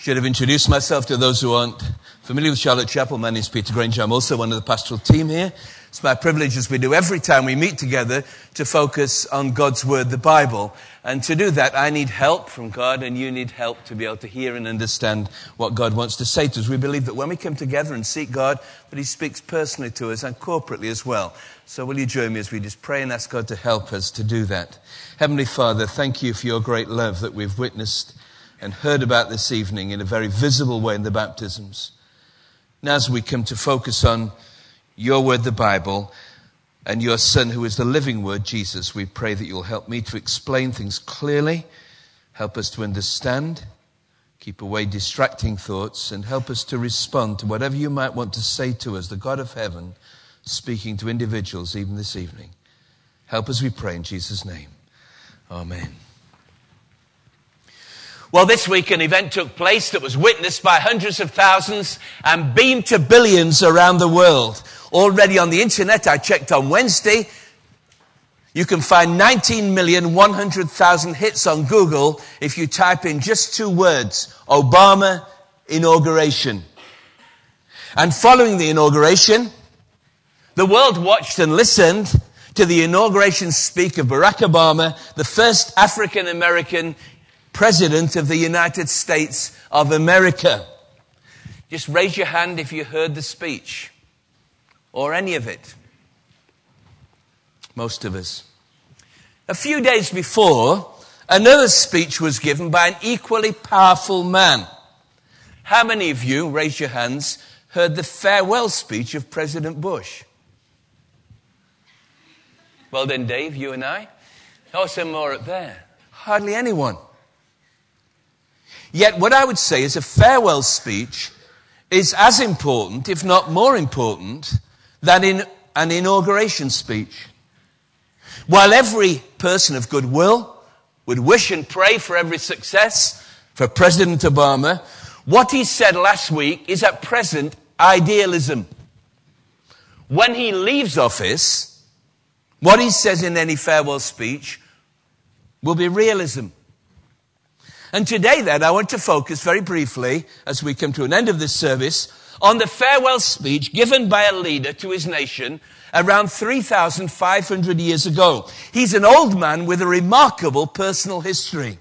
Should have introduced myself to those who aren't familiar with Charlotte Chapel. My name is Peter Granger. I'm also one of the pastoral team here. It's my privilege, as we do every time we meet together, to focus on God's Word, the Bible. And to do that, I need help from God, and you need help to be able to hear and understand what God wants to say to us. We believe that when we come together and seek God, that He speaks personally to us and corporately as well. So will you join me as we just pray and ask God to help us to do that? Heavenly Father, thank you for your great love that we've witnessed and heard about this evening in a very visible way in the baptisms. Now, as we come to focus on your word, the Bible, and your Son, who is the living word, Jesus, we pray that you'll help me to explain things clearly, help us to understand, keep away distracting thoughts, and help us to respond to whatever you might want to say to us, the God of heaven, speaking to individuals even this evening. Help us, we pray, in Jesus' name. Amen. Well, this week an event took place that was witnessed by hundreds of thousands and beamed to billions around the world. Already on the internet, I checked on Wednesday, you can find 19,100,000 hits on Google if you type in just two words, Obama inauguration. And following the inauguration, the world watched and listened to the inauguration speech of Barack Obama, the first African American President of the United States of America. Just raise your hand if you heard the speech or any of it. Most of us. A few days before, another speech was given by an equally powerful man. How many of you, raise your hands, heard the farewell speech of President Bush? Well then, Dave, you and I. Oh, some more up there. Hardly anyone. Yet, what I would say is a farewell speech is as important, if not more important, than in an inauguration speech. While every person of goodwill would wish and pray for every success for President Obama, what he said last week is at present idealism. When he leaves office, what he says in any farewell speech will be realism. And today then, I want to focus very briefly, as we come to an end of this service, on the farewell speech given by a leader to his nation around 3,500 years ago. He's an old man with a remarkable personal history.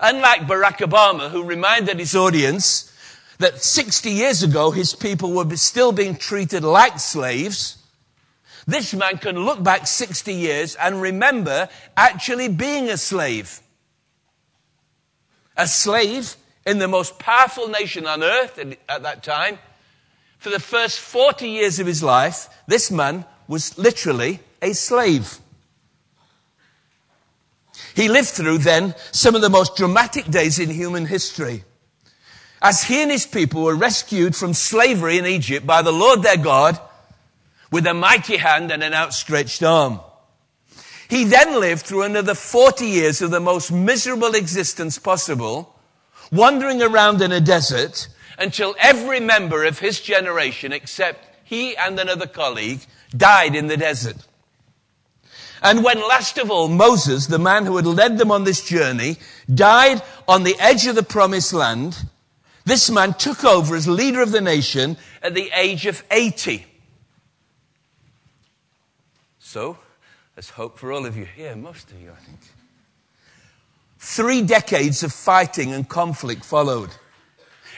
Unlike Barack Obama, who reminded his audience that 60 years ago his people were still being treated like slaves, this man can look back 60 years and remember actually being a slave a slave in the most powerful nation on earth at that time. For the first 40 years of his life, this man was literally a slave. He lived through then some of the most dramatic days in human history. As he and his people were rescued from slavery in Egypt by the Lord their God with a mighty hand and an outstretched arm. He then lived through another 40 years of the most miserable existence possible, wandering around in a desert until every member of his generation, except he and another colleague, died in the desert. And when last of all Moses, the man who had led them on this journey, died on the edge of the promised land, this man took over as leader of the nation at the age of 80. So, there's hope for all of you here, most of you, I think. Three decades of fighting and conflict followed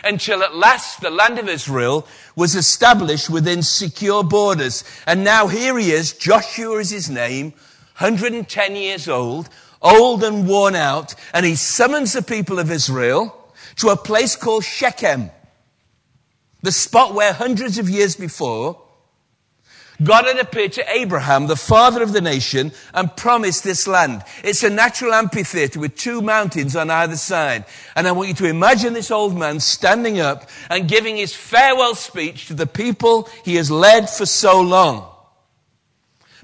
until at last the land of Israel was established within secure borders. And now here he is, Joshua is his name, 110 years old, old and worn out, and he summons the people of Israel to a place called Shechem, the spot where hundreds of years before God had appeared to Abraham, the father of the nation, and promised this land. It's a natural amphitheater with two mountains on either side. And I want you to imagine this old man standing up and giving his farewell speech to the people he has led for so long.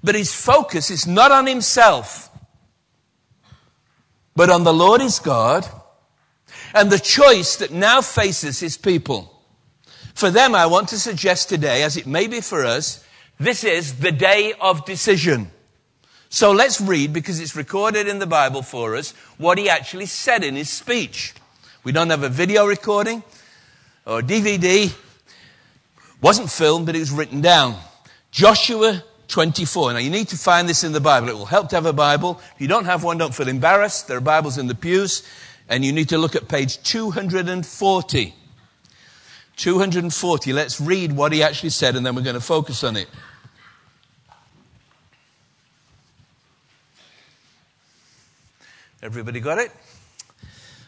But his focus is not on himself, but on the Lord his God and the choice that now faces his people. For them, I want to suggest today, as it may be for us, this is the day of decision. So let's read, because it's recorded in the Bible for us, what he actually said in his speech. We don't have a video recording or DVD. Wasn't filmed, but it was written down. Joshua 24. Now you need to find this in the Bible. It will help to have a Bible. If you don't have one, don't feel embarrassed. There are Bibles in the pews. And you need to look at page 240. 240. Let's read what he actually said and then we're going to focus on it. Everybody got it?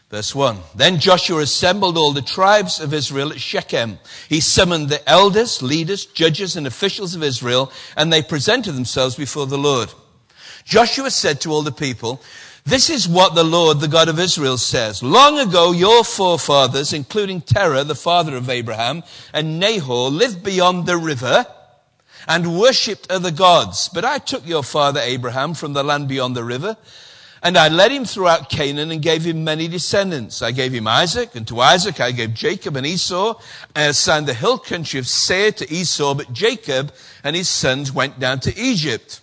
Verse 1. Then Joshua assembled all the tribes of Israel at Shechem. He summoned the elders, leaders, judges, and officials of Israel, and they presented themselves before the Lord. Joshua said to all the people, this is what the Lord, the God of Israel says. Long ago, your forefathers, including Terah, the father of Abraham, and Nahor, lived beyond the river and worshipped other gods. But I took your father Abraham from the land beyond the river and I led him throughout Canaan and gave him many descendants. I gave him Isaac, and to Isaac I gave Jacob and Esau. And I assigned the hill country of Seir to Esau, but Jacob and his sons went down to Egypt.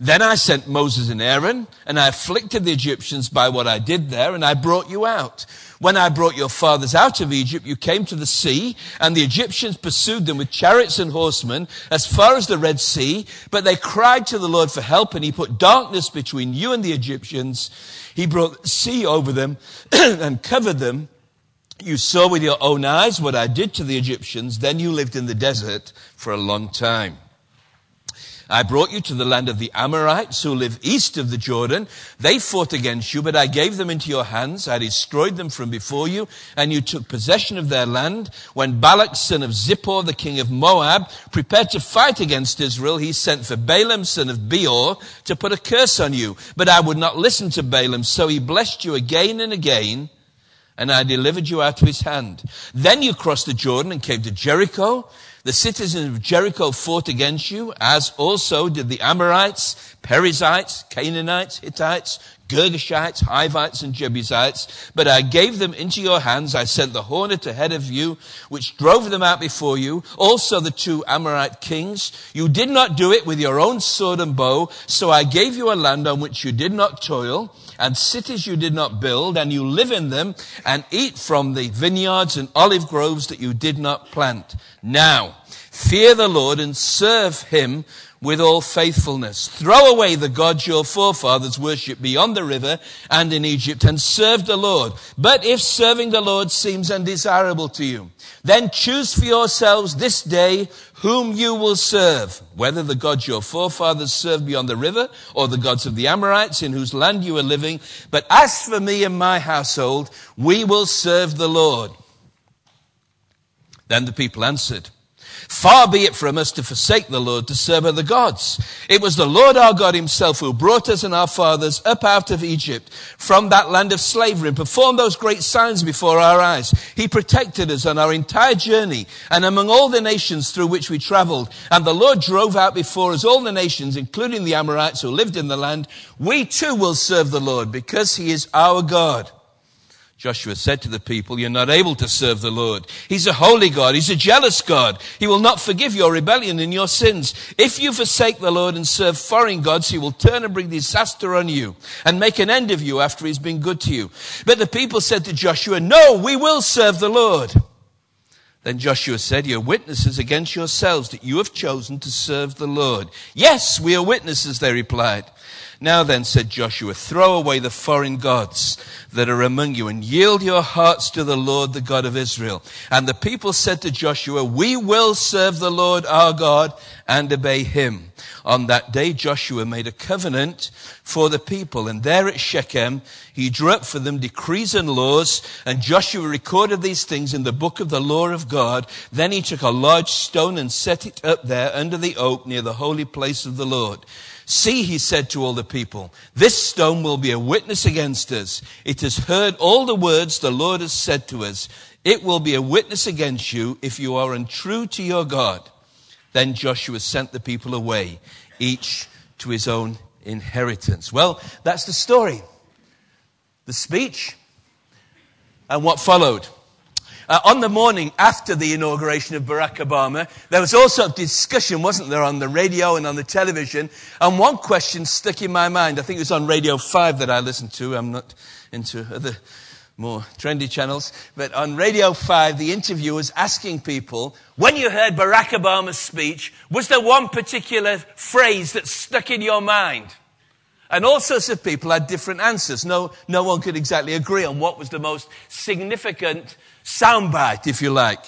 Then I sent Moses and Aaron, and I afflicted the Egyptians by what I did there, and I brought you out. When I brought your fathers out of Egypt, you came to the sea, and the Egyptians pursued them with chariots and horsemen as far as the Red Sea, but they cried to the Lord for help, and he put darkness between you and the Egyptians. He brought sea over them and covered them. You saw with your own eyes what I did to the Egyptians. Then you lived in the desert for a long time. I brought you to the land of the Amorites who live east of the Jordan. They fought against you, but I gave them into your hands. I destroyed them from before you, and you took possession of their land. When Balak, son of Zippor, the king of Moab, prepared to fight against Israel, he sent for Balaam, son of Beor, to put a curse on you. But I would not listen to Balaam, so he blessed you again and again and I delivered you out of his hand. Then you crossed the Jordan and came to Jericho. The citizens of Jericho fought against you, as also did the Amorites, Perizzites, Canaanites, Hittites, Girgashites, Hivites, and Jebusites. But I gave them into your hands. I sent the hornet ahead of you, which drove them out before you. Also the two Amorite kings. You did not do it with your own sword and bow. So I gave you a land on which you did not toil, and cities you did not build, and you live in them, and eat from the vineyards and olive groves that you did not plant. Now, fear the Lord and serve him with all faithfulness. Throw away the gods your forefathers worshipped beyond the river and in Egypt and serve the Lord. But if serving the Lord seems undesirable to you, then choose for yourselves this day whom you will serve, whether the gods your forefathers served beyond the river or the gods of the Amorites in whose land you are living. But as for me and my household, we will serve the Lord. Then the people answered, Far be it from us to forsake the Lord to serve other gods. It was the Lord our God himself who brought us and our fathers up out of Egypt from that land of slavery and performed those great signs before our eyes. He protected us on our entire journey and among all the nations through which we traveled. And the Lord drove out before us all the nations, including the Amorites who lived in the land. We too will serve the Lord because he is our God. Joshua said to the people, You're not able to serve the Lord. He's a holy God. He's a jealous God. He will not forgive your rebellion and your sins. If you forsake the Lord and serve foreign gods, he will turn and bring disaster on you and make an end of you after he's been good to you. But the people said to Joshua, No, we will serve the Lord. Then Joshua said, You're witnesses against yourselves that you have chosen to serve the Lord. Yes, we are witnesses, they replied. Now then, said Joshua, throw away the foreign gods that are among you and yield your hearts to the Lord, the God of Israel. And the people said to Joshua, we will serve the Lord our God and obey him. On that day, Joshua made a covenant for the people. And there at Shechem, he drew up for them decrees and laws. And Joshua recorded these things in the book of the law of God. Then he took a large stone and set it up there under the oak near the holy place of the Lord. See, he said to all the people, this stone will be a witness against us. It has heard all the words the Lord has said to us. It will be a witness against you if you are untrue to your God. Then Joshua sent the people away, each to his own inheritance. Well, that's the story. The speech and what followed. Uh, on the morning after the inauguration of Barack Obama, there was also a discussion, wasn't there, on the radio and on the television. And one question stuck in my mind. I think it was on Radio 5 that I listened to. I'm not into other more trendy channels. But on Radio 5, the interviewer was asking people, when you heard Barack Obama's speech, was there one particular phrase that stuck in your mind? And all sorts of people had different answers. No, no one could exactly agree on what was the most significant soundbite, if you like.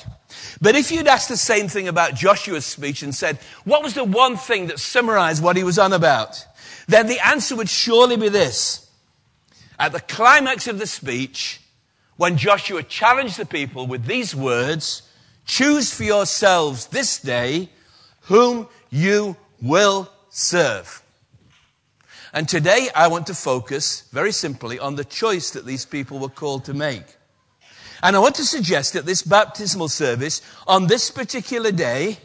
But if you'd asked the same thing about Joshua's speech and said, what was the one thing that summarized what he was on about? Then the answer would surely be this. At the climax of the speech, when Joshua challenged the people with these words, choose for yourselves this day whom you will serve. And today I want to focus very simply on the choice that these people were called to make. And I want to suggest that this baptismal service on this particular day,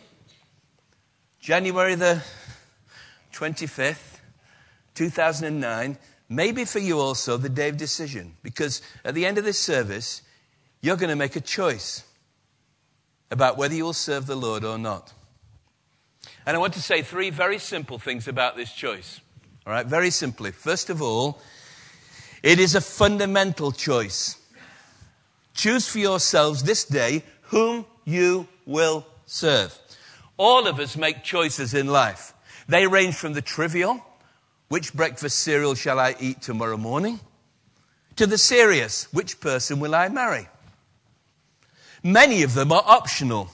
January the 25th, 2009, may be for you also the day of decision. Because at the end of this service, you're going to make a choice about whether you will serve the Lord or not. And I want to say three very simple things about this choice. All right, very simply. First of all, it is a fundamental choice. Choose for yourselves this day whom you will serve. All of us make choices in life. They range from the trivial, which breakfast cereal shall I eat tomorrow morning, to the serious, which person will I marry? Many of them are optional.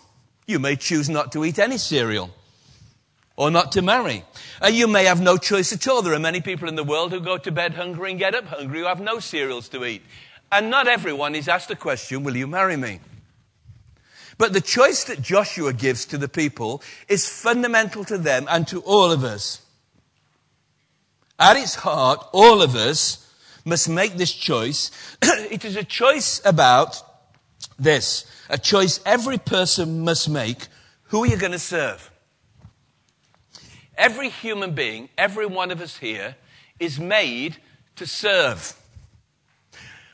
You may choose not to eat any cereal or not to marry. And you may have no choice at all. There are many people in the world who go to bed hungry and get up hungry who have no cereals to eat. And not everyone is asked the question, Will you marry me? But the choice that Joshua gives to the people is fundamental to them and to all of us. At its heart, all of us must make this choice. it is a choice about this. A choice every person must make. Who are you going to serve? Every human being, every one of us here, is made to serve.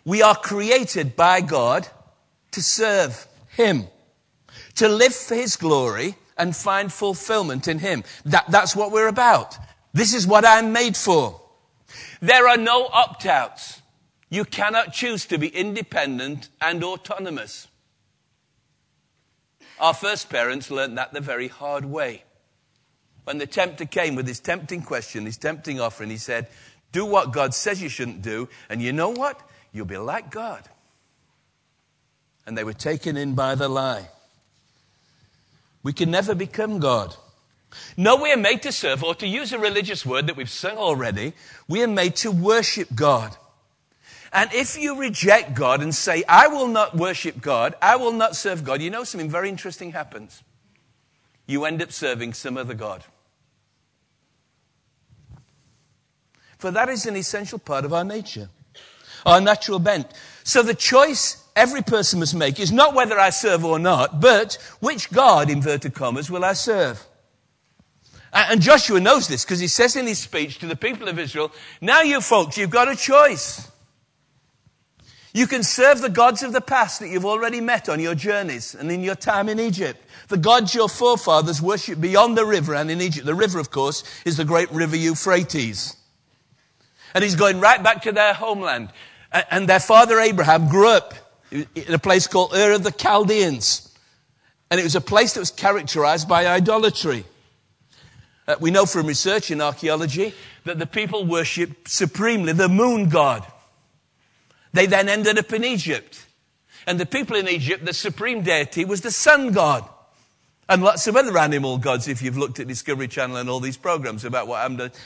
We are created by God to serve Him, to live for His glory and find fulfillment in Him. That, that's what we're about. This is what I'm made for. There are no opt outs. You cannot choose to be independent and autonomous. Our first parents learned that the very hard way. When the tempter came with his tempting question, his tempting offer, and he said, Do what God says you shouldn't do, and you know what? You'll be like God. And they were taken in by the lie. We can never become God. No, we are made to serve, or to use a religious word that we've sung already, we are made to worship God. And if you reject God and say, I will not worship God, I will not serve God, you know something very interesting happens. You end up serving some other God. For that is an essential part of our nature our natural bent. So the choice every person must make is not whether I serve or not, but which God, inverted commas, will I serve? And Joshua knows this because he says in his speech to the people of Israel, now you folks, you've got a choice. You can serve the gods of the past that you've already met on your journeys and in your time in Egypt. The gods your forefathers worshipped beyond the river and in Egypt. The river, of course, is the great river Euphrates. And he's going right back to their homeland. And their father Abraham grew up in a place called Ur of the Chaldeans. And it was a place that was characterized by idolatry. Uh, we know from research in archaeology that the people worshipped supremely the moon god. They then ended up in Egypt. And the people in Egypt, the supreme deity was the sun god. And lots of other animal gods, if you've looked at Discovery Channel and all these programs about what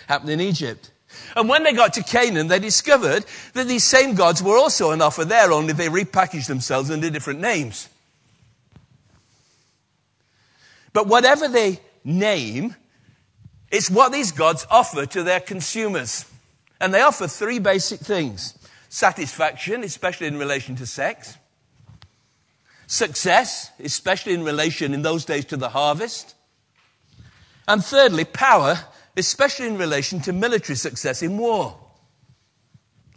happened in Egypt. And when they got to Canaan, they discovered that these same gods were also an offer there, only they repackaged themselves under different names. But whatever they name, it's what these gods offer to their consumers. And they offer three basic things satisfaction, especially in relation to sex, success, especially in relation in those days to the harvest, and thirdly, power, especially in relation to military success in war.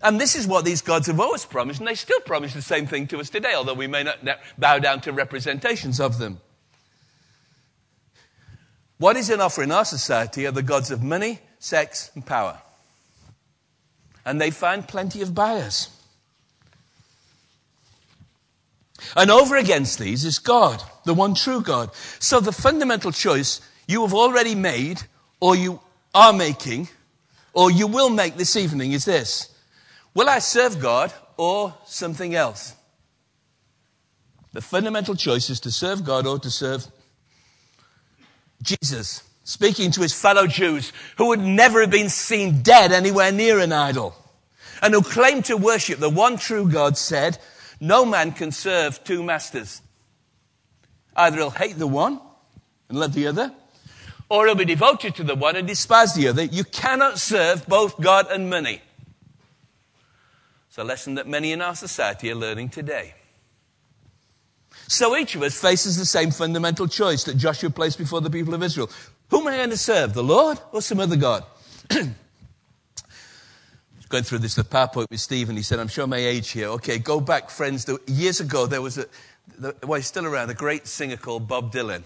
And this is what these gods have always promised, and they still promise the same thing to us today, although we may not bow down to representations of them. What is in offer in our society are the gods of money, sex, and power. And they find plenty of buyers. And over against these is God, the one true God. So the fundamental choice you have already made, or you are making, or you will make this evening is this. Will I serve God or something else? The fundamental choice is to serve God or to serve Jesus, speaking to his fellow Jews who would never have been seen dead anywhere near an idol and who claimed to worship the one true God said, no man can serve two masters. Either he'll hate the one and love the other, or he'll be devoted to the one and despise the other. You cannot serve both God and money. It's a lesson that many in our society are learning today. So each of us faces the same fundamental choice that Joshua placed before the people of Israel. Whom am I going to serve, the Lord or some other God? going through this the PowerPoint with Steve, and he said, I'm showing my age here. Okay, go back, friends. Years ago, there was a, well, he's still around, a great singer called Bob Dylan.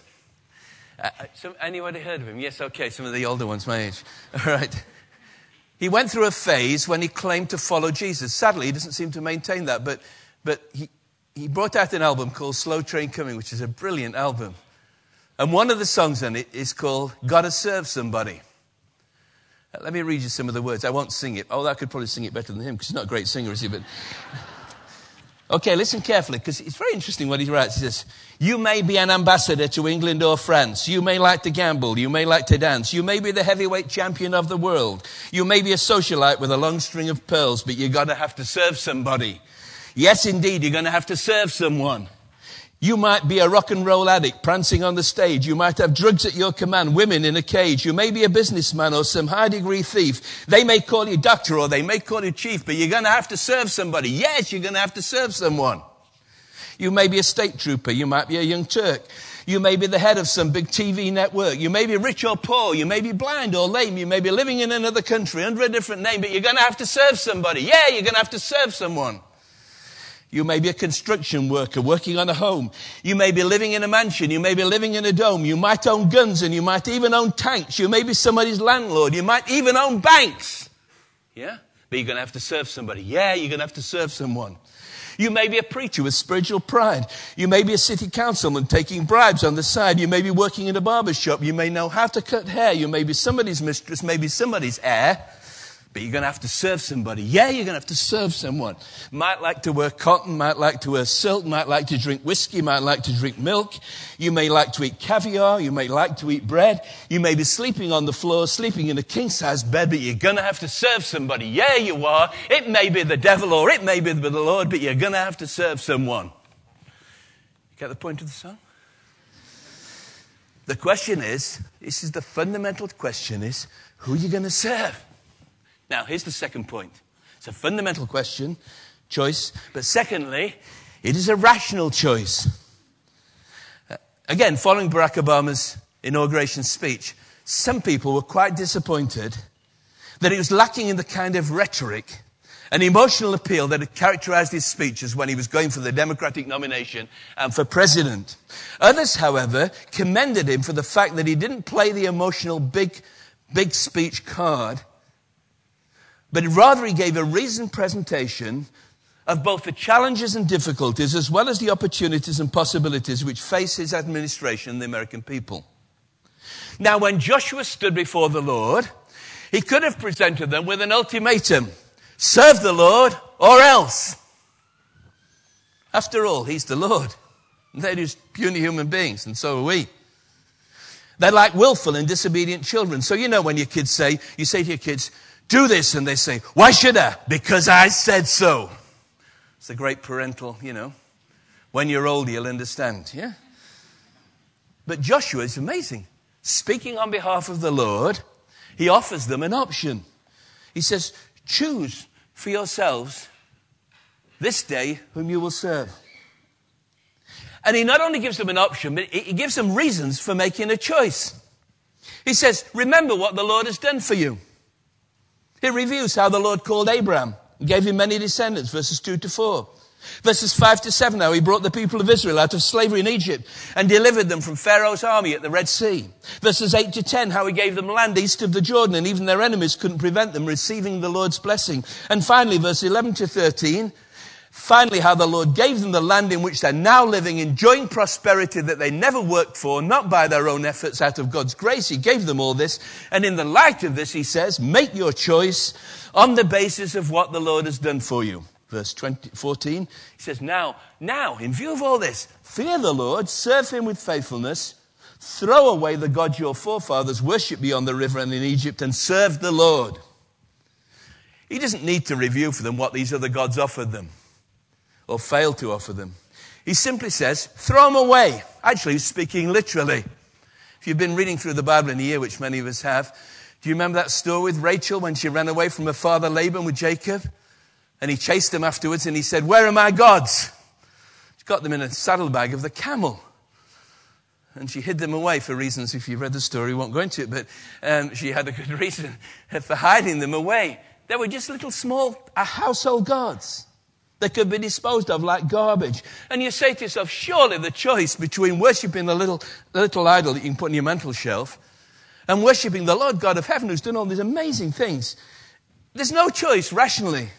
Uh, uh some, anybody heard of him? Yes, okay, some of the older ones my age. All right. He went through a phase when he claimed to follow Jesus. Sadly, he doesn't seem to maintain that, but, but he, he brought out an album called Slow Train Coming, which is a brilliant album. And one of the songs in it is called Gotta Serve Somebody. Let me read you some of the words. I won't sing it. Oh, I could probably sing it better than him because he's not a great singer, is he? But okay, listen carefully because it's very interesting what he writes. He says, "You may be an ambassador to England or France. You may like to gamble. You may like to dance. You may be the heavyweight champion of the world. You may be a socialite with a long string of pearls, but you're gonna have to serve somebody. Yes, indeed, you're gonna have to serve someone." You might be a rock and roll addict prancing on the stage. You might have drugs at your command, women in a cage. You may be a businessman or some high degree thief. They may call you doctor or they may call you chief, but you're going to have to serve somebody. Yes, you're going to have to serve someone. You may be a state trooper. You might be a young Turk. You may be the head of some big TV network. You may be rich or poor. You may be blind or lame. You may be living in another country under a different name, but you're going to have to serve somebody. Yeah, you're going to have to serve someone. You may be a construction worker working on a home. You may be living in a mansion. You may be living in a dome. You might own guns and you might even own tanks. You may be somebody's landlord. You might even own banks. Yeah? But you're going to have to serve somebody. Yeah, you're going to have to serve someone. You may be a preacher with spiritual pride. You may be a city councilman taking bribes on the side. You may be working in a barber shop. You may know how to cut hair. You may be somebody's mistress, maybe somebody's heir. But you're going to have to serve somebody. Yeah, you're going to have to serve someone. Might like to wear cotton, might like to wear silk, might like to drink whiskey, might like to drink milk. You may like to eat caviar, you may like to eat bread. You may be sleeping on the floor, sleeping in a king size bed, but you're going to have to serve somebody. Yeah, you are. It may be the devil or it may be the Lord, but you're going to have to serve someone. You get the point of the song? The question is, this is the fundamental question is, who are you going to serve? Now, here's the second point. It's a fundamental question, choice. But secondly, it is a rational choice. Uh, again, following Barack Obama's inauguration speech, some people were quite disappointed that it was lacking in the kind of rhetoric and emotional appeal that had characterized his speeches when he was going for the Democratic nomination and for president. Others, however, commended him for the fact that he didn't play the emotional big, big speech card but rather he gave a reasoned presentation of both the challenges and difficulties as well as the opportunities and possibilities which face his administration and the American people. Now, when Joshua stood before the Lord, he could have presented them with an ultimatum serve the Lord or else. After all, he's the Lord. They're just puny human beings, and so are we. They're like willful and disobedient children. So you know when your kids say, you say to your kids, do this. And they say, why should I? Because I said so. It's a great parental, you know. When you're old, you'll understand. Yeah? But Joshua is amazing. Speaking on behalf of the Lord, he offers them an option. He says, choose for yourselves this day whom you will serve. And he not only gives them an option, but he gives them reasons for making a choice. He says, remember what the Lord has done for you. He reviews how the Lord called Abraham and gave him many descendants, verses 2 to 4. Verses 5 to 7, how he brought the people of Israel out of slavery in Egypt and delivered them from Pharaoh's army at the Red Sea. Verses 8 to 10, how he gave them land east of the Jordan and even their enemies couldn't prevent them receiving the Lord's blessing. And finally, verse 11 to 13, Finally, how the Lord gave them the land in which they're now living, enjoying prosperity that they never worked for, not by their own efforts, out of God's grace. He gave them all this. And in the light of this, he says, make your choice on the basis of what the Lord has done for you. Verse 20, 14, he says, now, now, in view of all this, fear the Lord, serve him with faithfulness, throw away the gods your forefathers worshipped beyond the river and in Egypt, and serve the Lord. He doesn't need to review for them what these other gods offered them or fail to offer them. He simply says, throw them away. Actually, he's speaking literally. If you've been reading through the Bible in a year, which many of us have, do you remember that story with Rachel when she ran away from her father Laban with Jacob? And he chased them afterwards and he said, Where are my gods? She got them in a saddlebag of the camel. And she hid them away for reasons, if you've read the story, won't go into it, but um, she had a good reason for hiding them away. They were just little small uh, household gods that could be disposed of like garbage. And you say to yourself, surely the choice between worshipping the little, the little idol that you can put on your mantel shelf and worshipping the Lord God of heaven who's done all these amazing things, there's no choice rationally.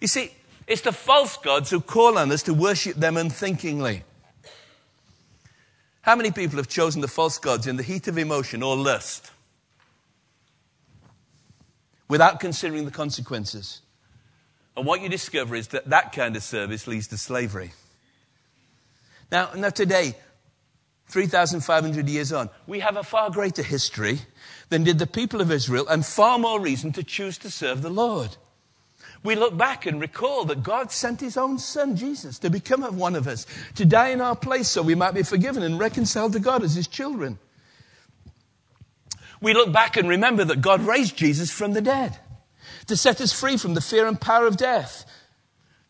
You see, it's the false gods who call on us to worship them unthinkingly. How many people have chosen the false gods in the heat of emotion or lust without considering the consequences? And what you discover is that that kind of service leads to slavery. Now, now today, 3,500 years on, we have a far greater history than did the people of Israel and far more reason to choose to serve the Lord. We look back and recall that God sent his own son, Jesus, to become one of us, to die in our place so we might be forgiven and reconciled to God as his children. We look back and remember that God raised Jesus from the dead to set us free from the fear and power of death,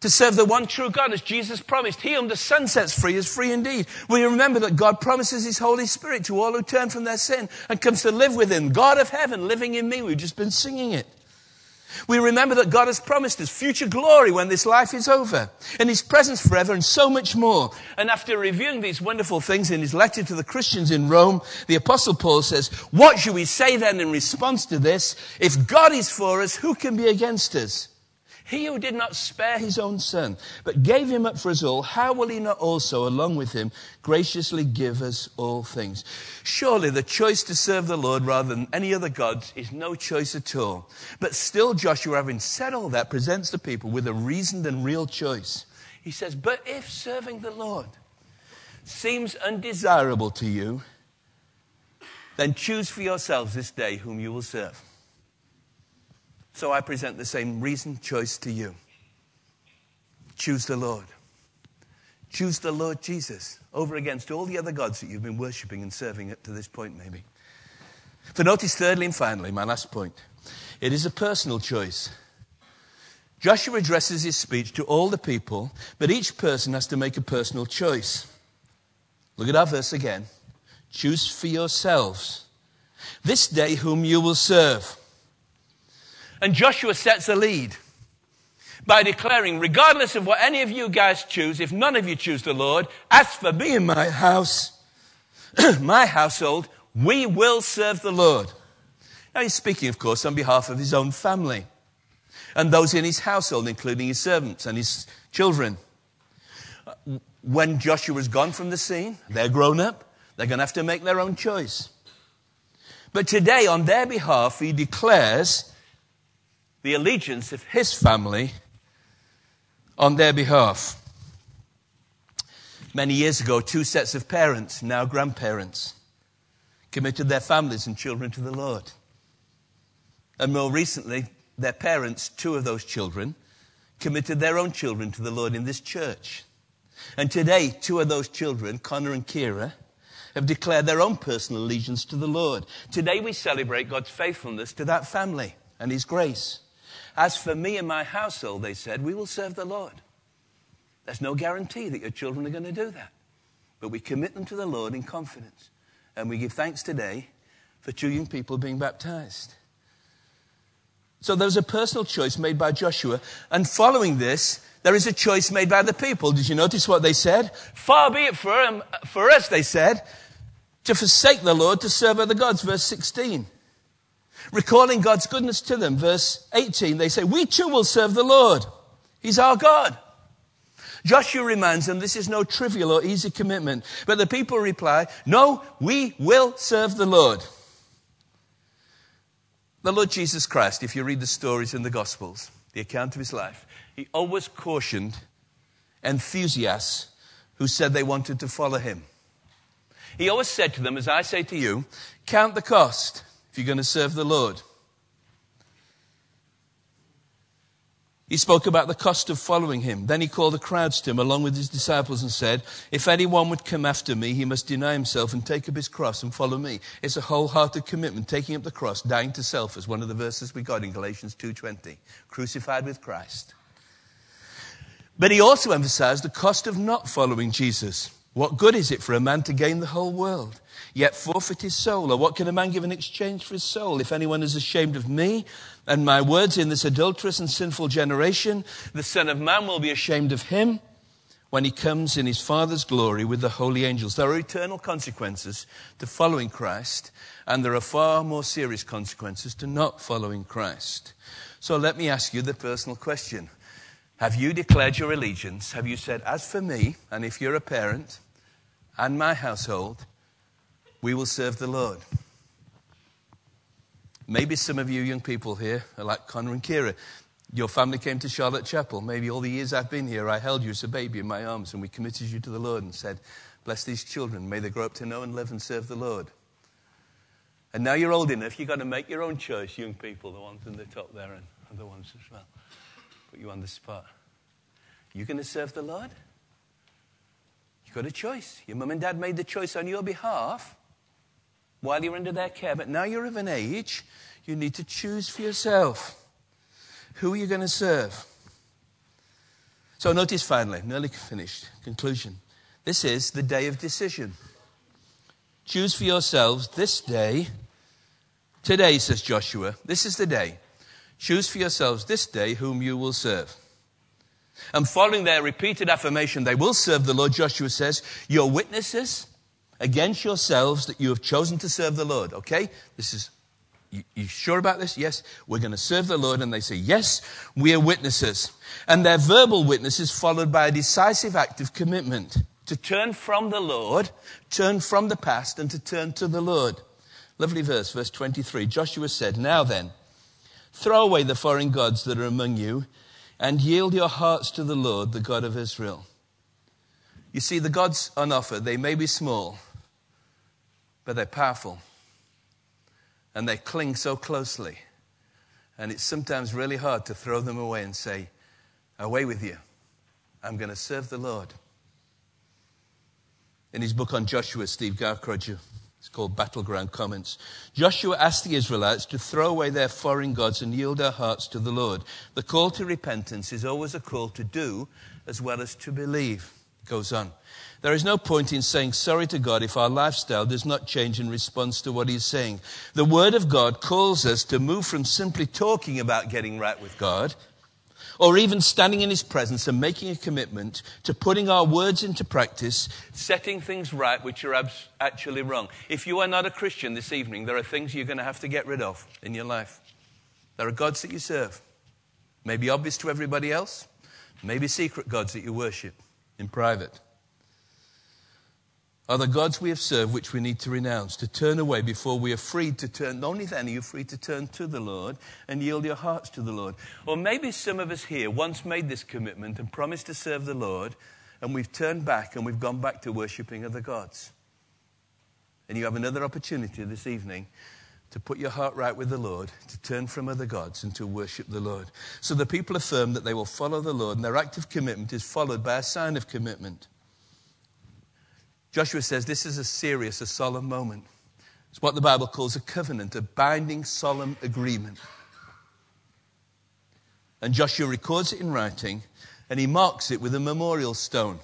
to serve the one true God as Jesus promised. He whom the sun sets free is free indeed. We remember that God promises His Holy Spirit to all who turn from their sin and comes to live within. God of heaven living in me. We've just been singing it. We remember that God has promised us future glory when this life is over, and His presence forever, and so much more. And after reviewing these wonderful things in his letter to the Christians in Rome, the Apostle Paul says, What should we say then in response to this? If God is for us, who can be against us? He who did not spare his own son, but gave him up for us all, how will he not also, along with him, graciously give us all things? Surely the choice to serve the Lord rather than any other gods is no choice at all. But still, Joshua, having said all that, presents the people with a reasoned and real choice. He says, But if serving the Lord seems undesirable to you, then choose for yourselves this day whom you will serve. So I present the same reasoned choice to you. Choose the Lord. Choose the Lord Jesus over against all the other gods that you've been worshipping and serving up to this point, maybe. For notice, thirdly and finally, my last point it is a personal choice. Joshua addresses his speech to all the people, but each person has to make a personal choice. Look at our verse again. Choose for yourselves this day whom you will serve. And Joshua sets a lead by declaring, regardless of what any of you guys choose, if none of you choose the Lord, as for me and my house, my household, we will serve the Lord. Now he's speaking, of course, on behalf of his own family and those in his household, including his servants and his children. When Joshua's gone from the scene, they're grown up, they're going to have to make their own choice. But today, on their behalf, he declares the allegiance of his family on their behalf. Many years ago, two sets of parents, now grandparents, committed their families and children to the Lord. And more recently, their parents, two of those children, committed their own children to the Lord in this church. And today, two of those children, Connor and Kira, have declared their own personal allegiance to the Lord. Today we celebrate God's faithfulness to that family and His grace. As for me and my household, they said, we will serve the Lord. There's no guarantee that your children are going to do that. But we commit them to the Lord in confidence. And we give thanks today for two young people being baptized. So there was a personal choice made by Joshua. And following this, there is a choice made by the people. Did you notice what they said? Far be it for, for us, they said, to forsake the Lord to serve other gods. Verse 16 recalling God's goodness to them. Verse 18, they say, We too will serve the Lord. He's our God. Joshua reminds them this is no trivial or easy commitment. But the people reply, No, we will serve the Lord. The Lord Jesus Christ, if you read the stories in the Gospels, the account of his life, he always cautioned enthusiasts who said they wanted to follow him. He always said to them, as I say to you, count the cost if you're going to serve the Lord. He spoke about the cost of following him. Then he called the crowds to him along with his disciples and said, If anyone would come after me, he must deny himself and take up his cross and follow me. It's a wholehearted commitment, taking up the cross, dying to self, as one of the verses we got in Galatians 2.20. Crucified with Christ. But he also emphasized the cost of not following Jesus. What good is it for a man to gain the whole world, yet forfeit his soul? Or what can a man give in exchange for his soul? If anyone is ashamed of me and my words in this adulterous and sinful generation, the Son of Man will be ashamed of him when he comes in his Father's glory with the holy angels. There are eternal consequences to following Christ, and there are far more serious consequences to not following Christ. So let me ask you the personal question. Have you declared your allegiance? Have you said, as for me, and if you're a parent, and my household, we will serve the Lord. Maybe some of you young people here are like Connor and Kira. Your family came to Charlotte Chapel. Maybe all the years I've been here, I held you as a baby in my arms and we committed you to the Lord and said, Bless these children. May they grow up to know and live and serve the Lord. And now you're old enough, you've got to make your own choice, young people, the ones in the top there and other ones as well. Put you on the spot. You going to serve the Lord? Got a choice. Your mum and dad made the choice on your behalf while you're under their care, but now you're of an age, you need to choose for yourself. Who are you going to serve? So notice finally, nearly finished, conclusion. This is the day of decision. Choose for yourselves this day. Today, says Joshua, this is the day. Choose for yourselves this day whom you will serve. And following their repeated affirmation, they will serve the Lord, Joshua says, Your witnesses against yourselves that you have chosen to serve the Lord. Okay? This is, you, you sure about this? Yes, we're going to serve the Lord. And they say, Yes, we are witnesses. And their verbal witness is followed by a decisive act of commitment to turn from the Lord, turn from the past, and to turn to the Lord. Lovely verse, verse 23. Joshua said, Now then, throw away the foreign gods that are among you and yield your hearts to the Lord, the God of Israel. You see, the gods on offer, they may be small, but they're powerful. And they cling so closely. And it's sometimes really hard to throw them away and say, Away with you. I'm going to serve the Lord. In his book on Joshua, Steve Gaukroger it's called Battleground Comments. Joshua asked the Israelites to throw away their foreign gods and yield their hearts to the Lord. The call to repentance is always a call to do as well as to believe. It goes on. There is no point in saying sorry to God if our lifestyle does not change in response to what He's saying. The Word of God calls us to move from simply talking about getting right with God or even standing in his presence and making a commitment to putting our words into practice, setting things right which are actually wrong. If you are not a Christian this evening, there are things you're going to have to get rid of in your life. There are gods that you serve, maybe obvious to everybody else, maybe secret gods that you worship in private are the gods we have served which we need to renounce, to turn away before we are free to turn. Only then are you free to turn to the Lord and yield your hearts to the Lord. Or maybe some of us here once made this commitment and promised to serve the Lord, and we've turned back and we've gone back to worshipping other gods. And you have another opportunity this evening to put your heart right with the Lord, to turn from other gods and to worship the Lord. So the people affirm that they will follow the Lord, and their act of commitment is followed by a sign of commitment. Joshua says this is a serious, a solemn moment. It's what the Bible calls a covenant, a binding, solemn agreement. And Joshua records it in writing and he marks it with a memorial stone.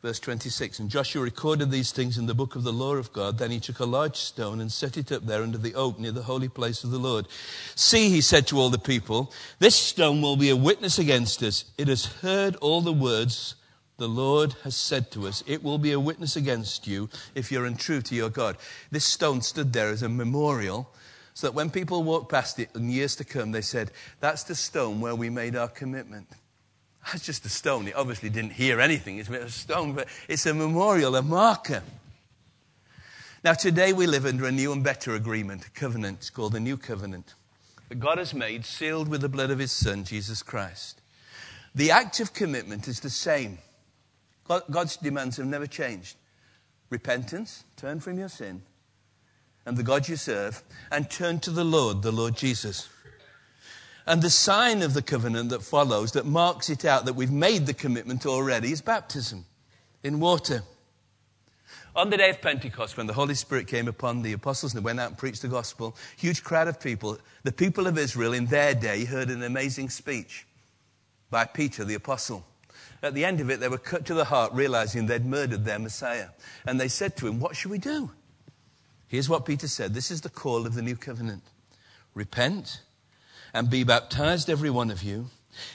Verse 26 And Joshua recorded these things in the book of the law of God. Then he took a large stone and set it up there under the oak near the holy place of the Lord. See, he said to all the people, this stone will be a witness against us. It has heard all the words the Lord has said to us, It will be a witness against you if you're untrue to your God. This stone stood there as a memorial So that when people walked past it in years to come, they said, That's the stone where we made our commitment. That's just a stone. It obviously didn't hear anything. It's a stone, but it's a memorial, a marker. Now, today we live under a new and better agreement, a covenant. It's called the New Covenant that God has made, sealed with the blood of His Son, Jesus Christ. The act of commitment is the same. God's demands have never changed. Repentance, turn from your sin, and the God you serve, and turn to the Lord, the Lord Jesus. And the sign of the covenant that follows, that marks it out that we've made the commitment already, is baptism in water. On the day of Pentecost, when the Holy Spirit came upon the apostles and they went out and preached the gospel, huge crowd of people, the people of Israel in their day heard an amazing speech by Peter the apostle. At the end of it, they were cut to the heart, realizing they'd murdered their Messiah. And they said to him, What should we do? Here's what Peter said This is the call of the new covenant repent and be baptized, every one of you,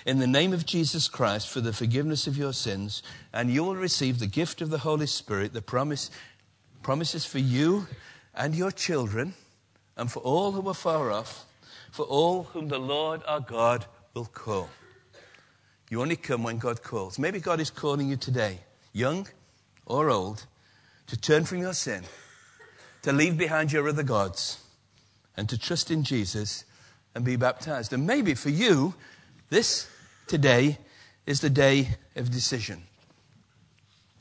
in the name of Jesus Christ for the forgiveness of your sins, and you will receive the gift of the Holy Spirit, the promise, promises for you and your children, and for all who are far off, for all whom the Lord our God will call. You only come when God calls. Maybe God is calling you today, young or old, to turn from your sin, to leave behind your other gods, and to trust in Jesus and be baptized. And maybe for you, this today is the day of decision.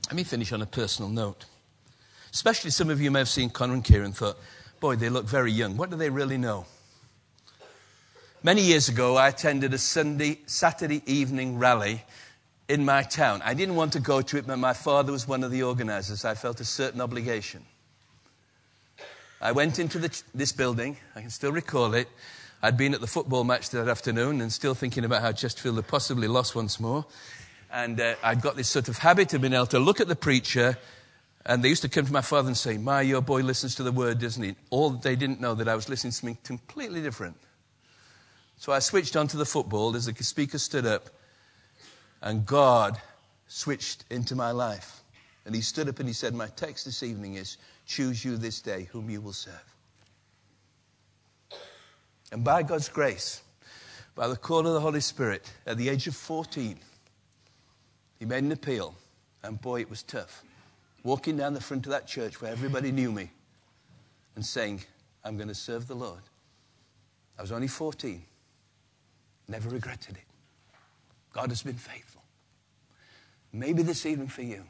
Let me finish on a personal note. Especially some of you may have seen Connor and Kieran and thought, boy, they look very young. What do they really know? Many years ago, I attended a Sunday, Saturday evening rally in my town. I didn't want to go to it, but my father was one of the organizers. I felt a certain obligation. I went into the, this building, I can still recall it, I'd been at the football match that afternoon and still thinking about how Chesterfield had possibly lost once more. And uh, I'd got this sort of habit of being able to look at the preacher, and they used to come to my father and say, My, your boy listens to the word, doesn't he? All they didn't know that I was listening to something completely different. So I switched onto the football as the speaker stood up, and God switched into my life. And he stood up and he said, My text this evening is Choose you this day whom you will serve. And by God's grace, by the call of the Holy Spirit, at the age of 14, he made an appeal. And boy, it was tough. Walking down the front of that church where everybody knew me and saying, I'm going to serve the Lord. I was only 14. Never regretted it. God has been faithful. Maybe this evening for you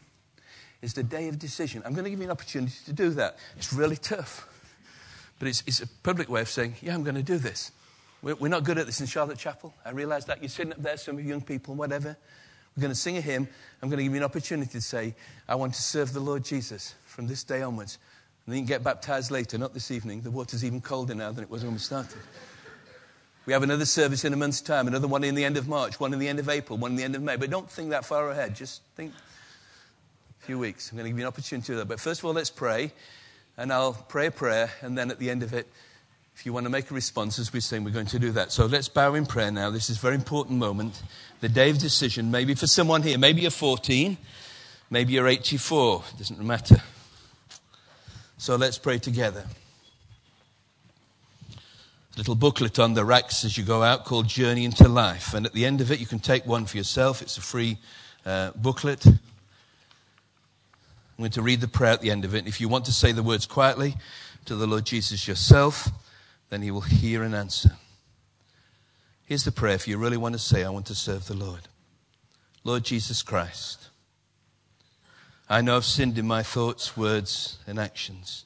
is the day of decision. I'm going to give you an opportunity to do that. It's really tough. But it's, it's a public way of saying, yeah, I'm going to do this. We're, we're not good at this in Charlotte Chapel. I realize that. You're sitting up there, some of you young people, whatever. We're going to sing a hymn. I'm going to give you an opportunity to say, I want to serve the Lord Jesus from this day onwards. And then you can get baptized later, not this evening. The water's even colder now than it was when we started. We have another service in a month's time, another one in the end of March, one in the end of April, one in the end of May. But don't think that far ahead. Just think a few weeks. I'm going to give you an opportunity to do that. But first of all, let's pray and I'll pray a prayer, and then at the end of it, if you want to make a response as we sing, we're going to do that. So let's bow in prayer now. This is a very important moment. The day of decision, maybe for someone here, maybe you're 14, maybe you're 84, it doesn't matter. So let's pray together. Little booklet on the racks as you go out called Journey into Life. And at the end of it, you can take one for yourself. It's a free uh, booklet. I'm going to read the prayer at the end of it. If you want to say the words quietly to the Lord Jesus yourself, then He will hear and answer. Here's the prayer if you really want to say, I want to serve the Lord. Lord Jesus Christ, I know I've sinned in my thoughts, words, and actions.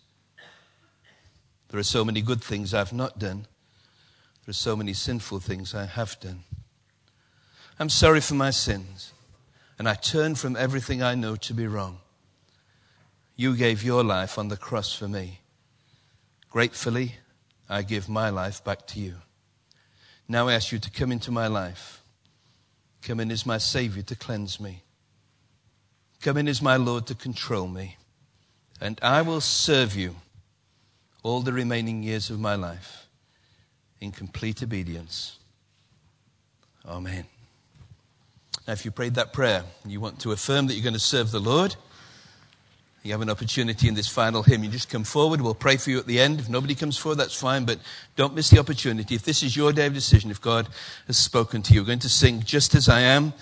There are so many good things I've not done. There are so many sinful things I have done. I'm sorry for my sins, and I turn from everything I know to be wrong. You gave your life on the cross for me. Gratefully, I give my life back to you. Now I ask you to come into my life. Come in as my Savior to cleanse me. Come in as my Lord to control me. And I will serve you all the remaining years of my life in complete obedience. Amen. Now, if you prayed that prayer you want to affirm that you're going to serve the Lord, You have an opportunity in this final hymn. You just come forward. We'll pray for you at the end. If nobody comes forward, that's fine, but don't miss the opportunity. If this is your day of decision, if God has spoken to you, we're going to sing just as I am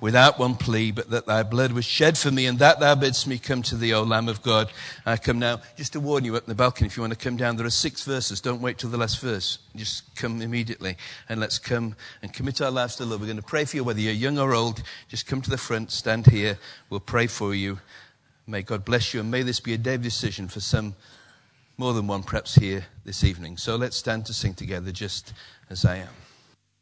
without one plea, but that thy blood was shed for me, and that thou bidst me come to thee, O Lamb of God. I come now. Just to warn you up in the balcony, if you want to come down, there are six verses. Don't wait till the last verse. Just come immediately, and let's come and commit our lives to the Lord. We're going to pray for you, whether you're young or old. Just come to the front, stand here. We'll pray for you. May God bless you, and may this be a day of decision for some, more than one perhaps here this evening. So let's stand to sing together, just as I am.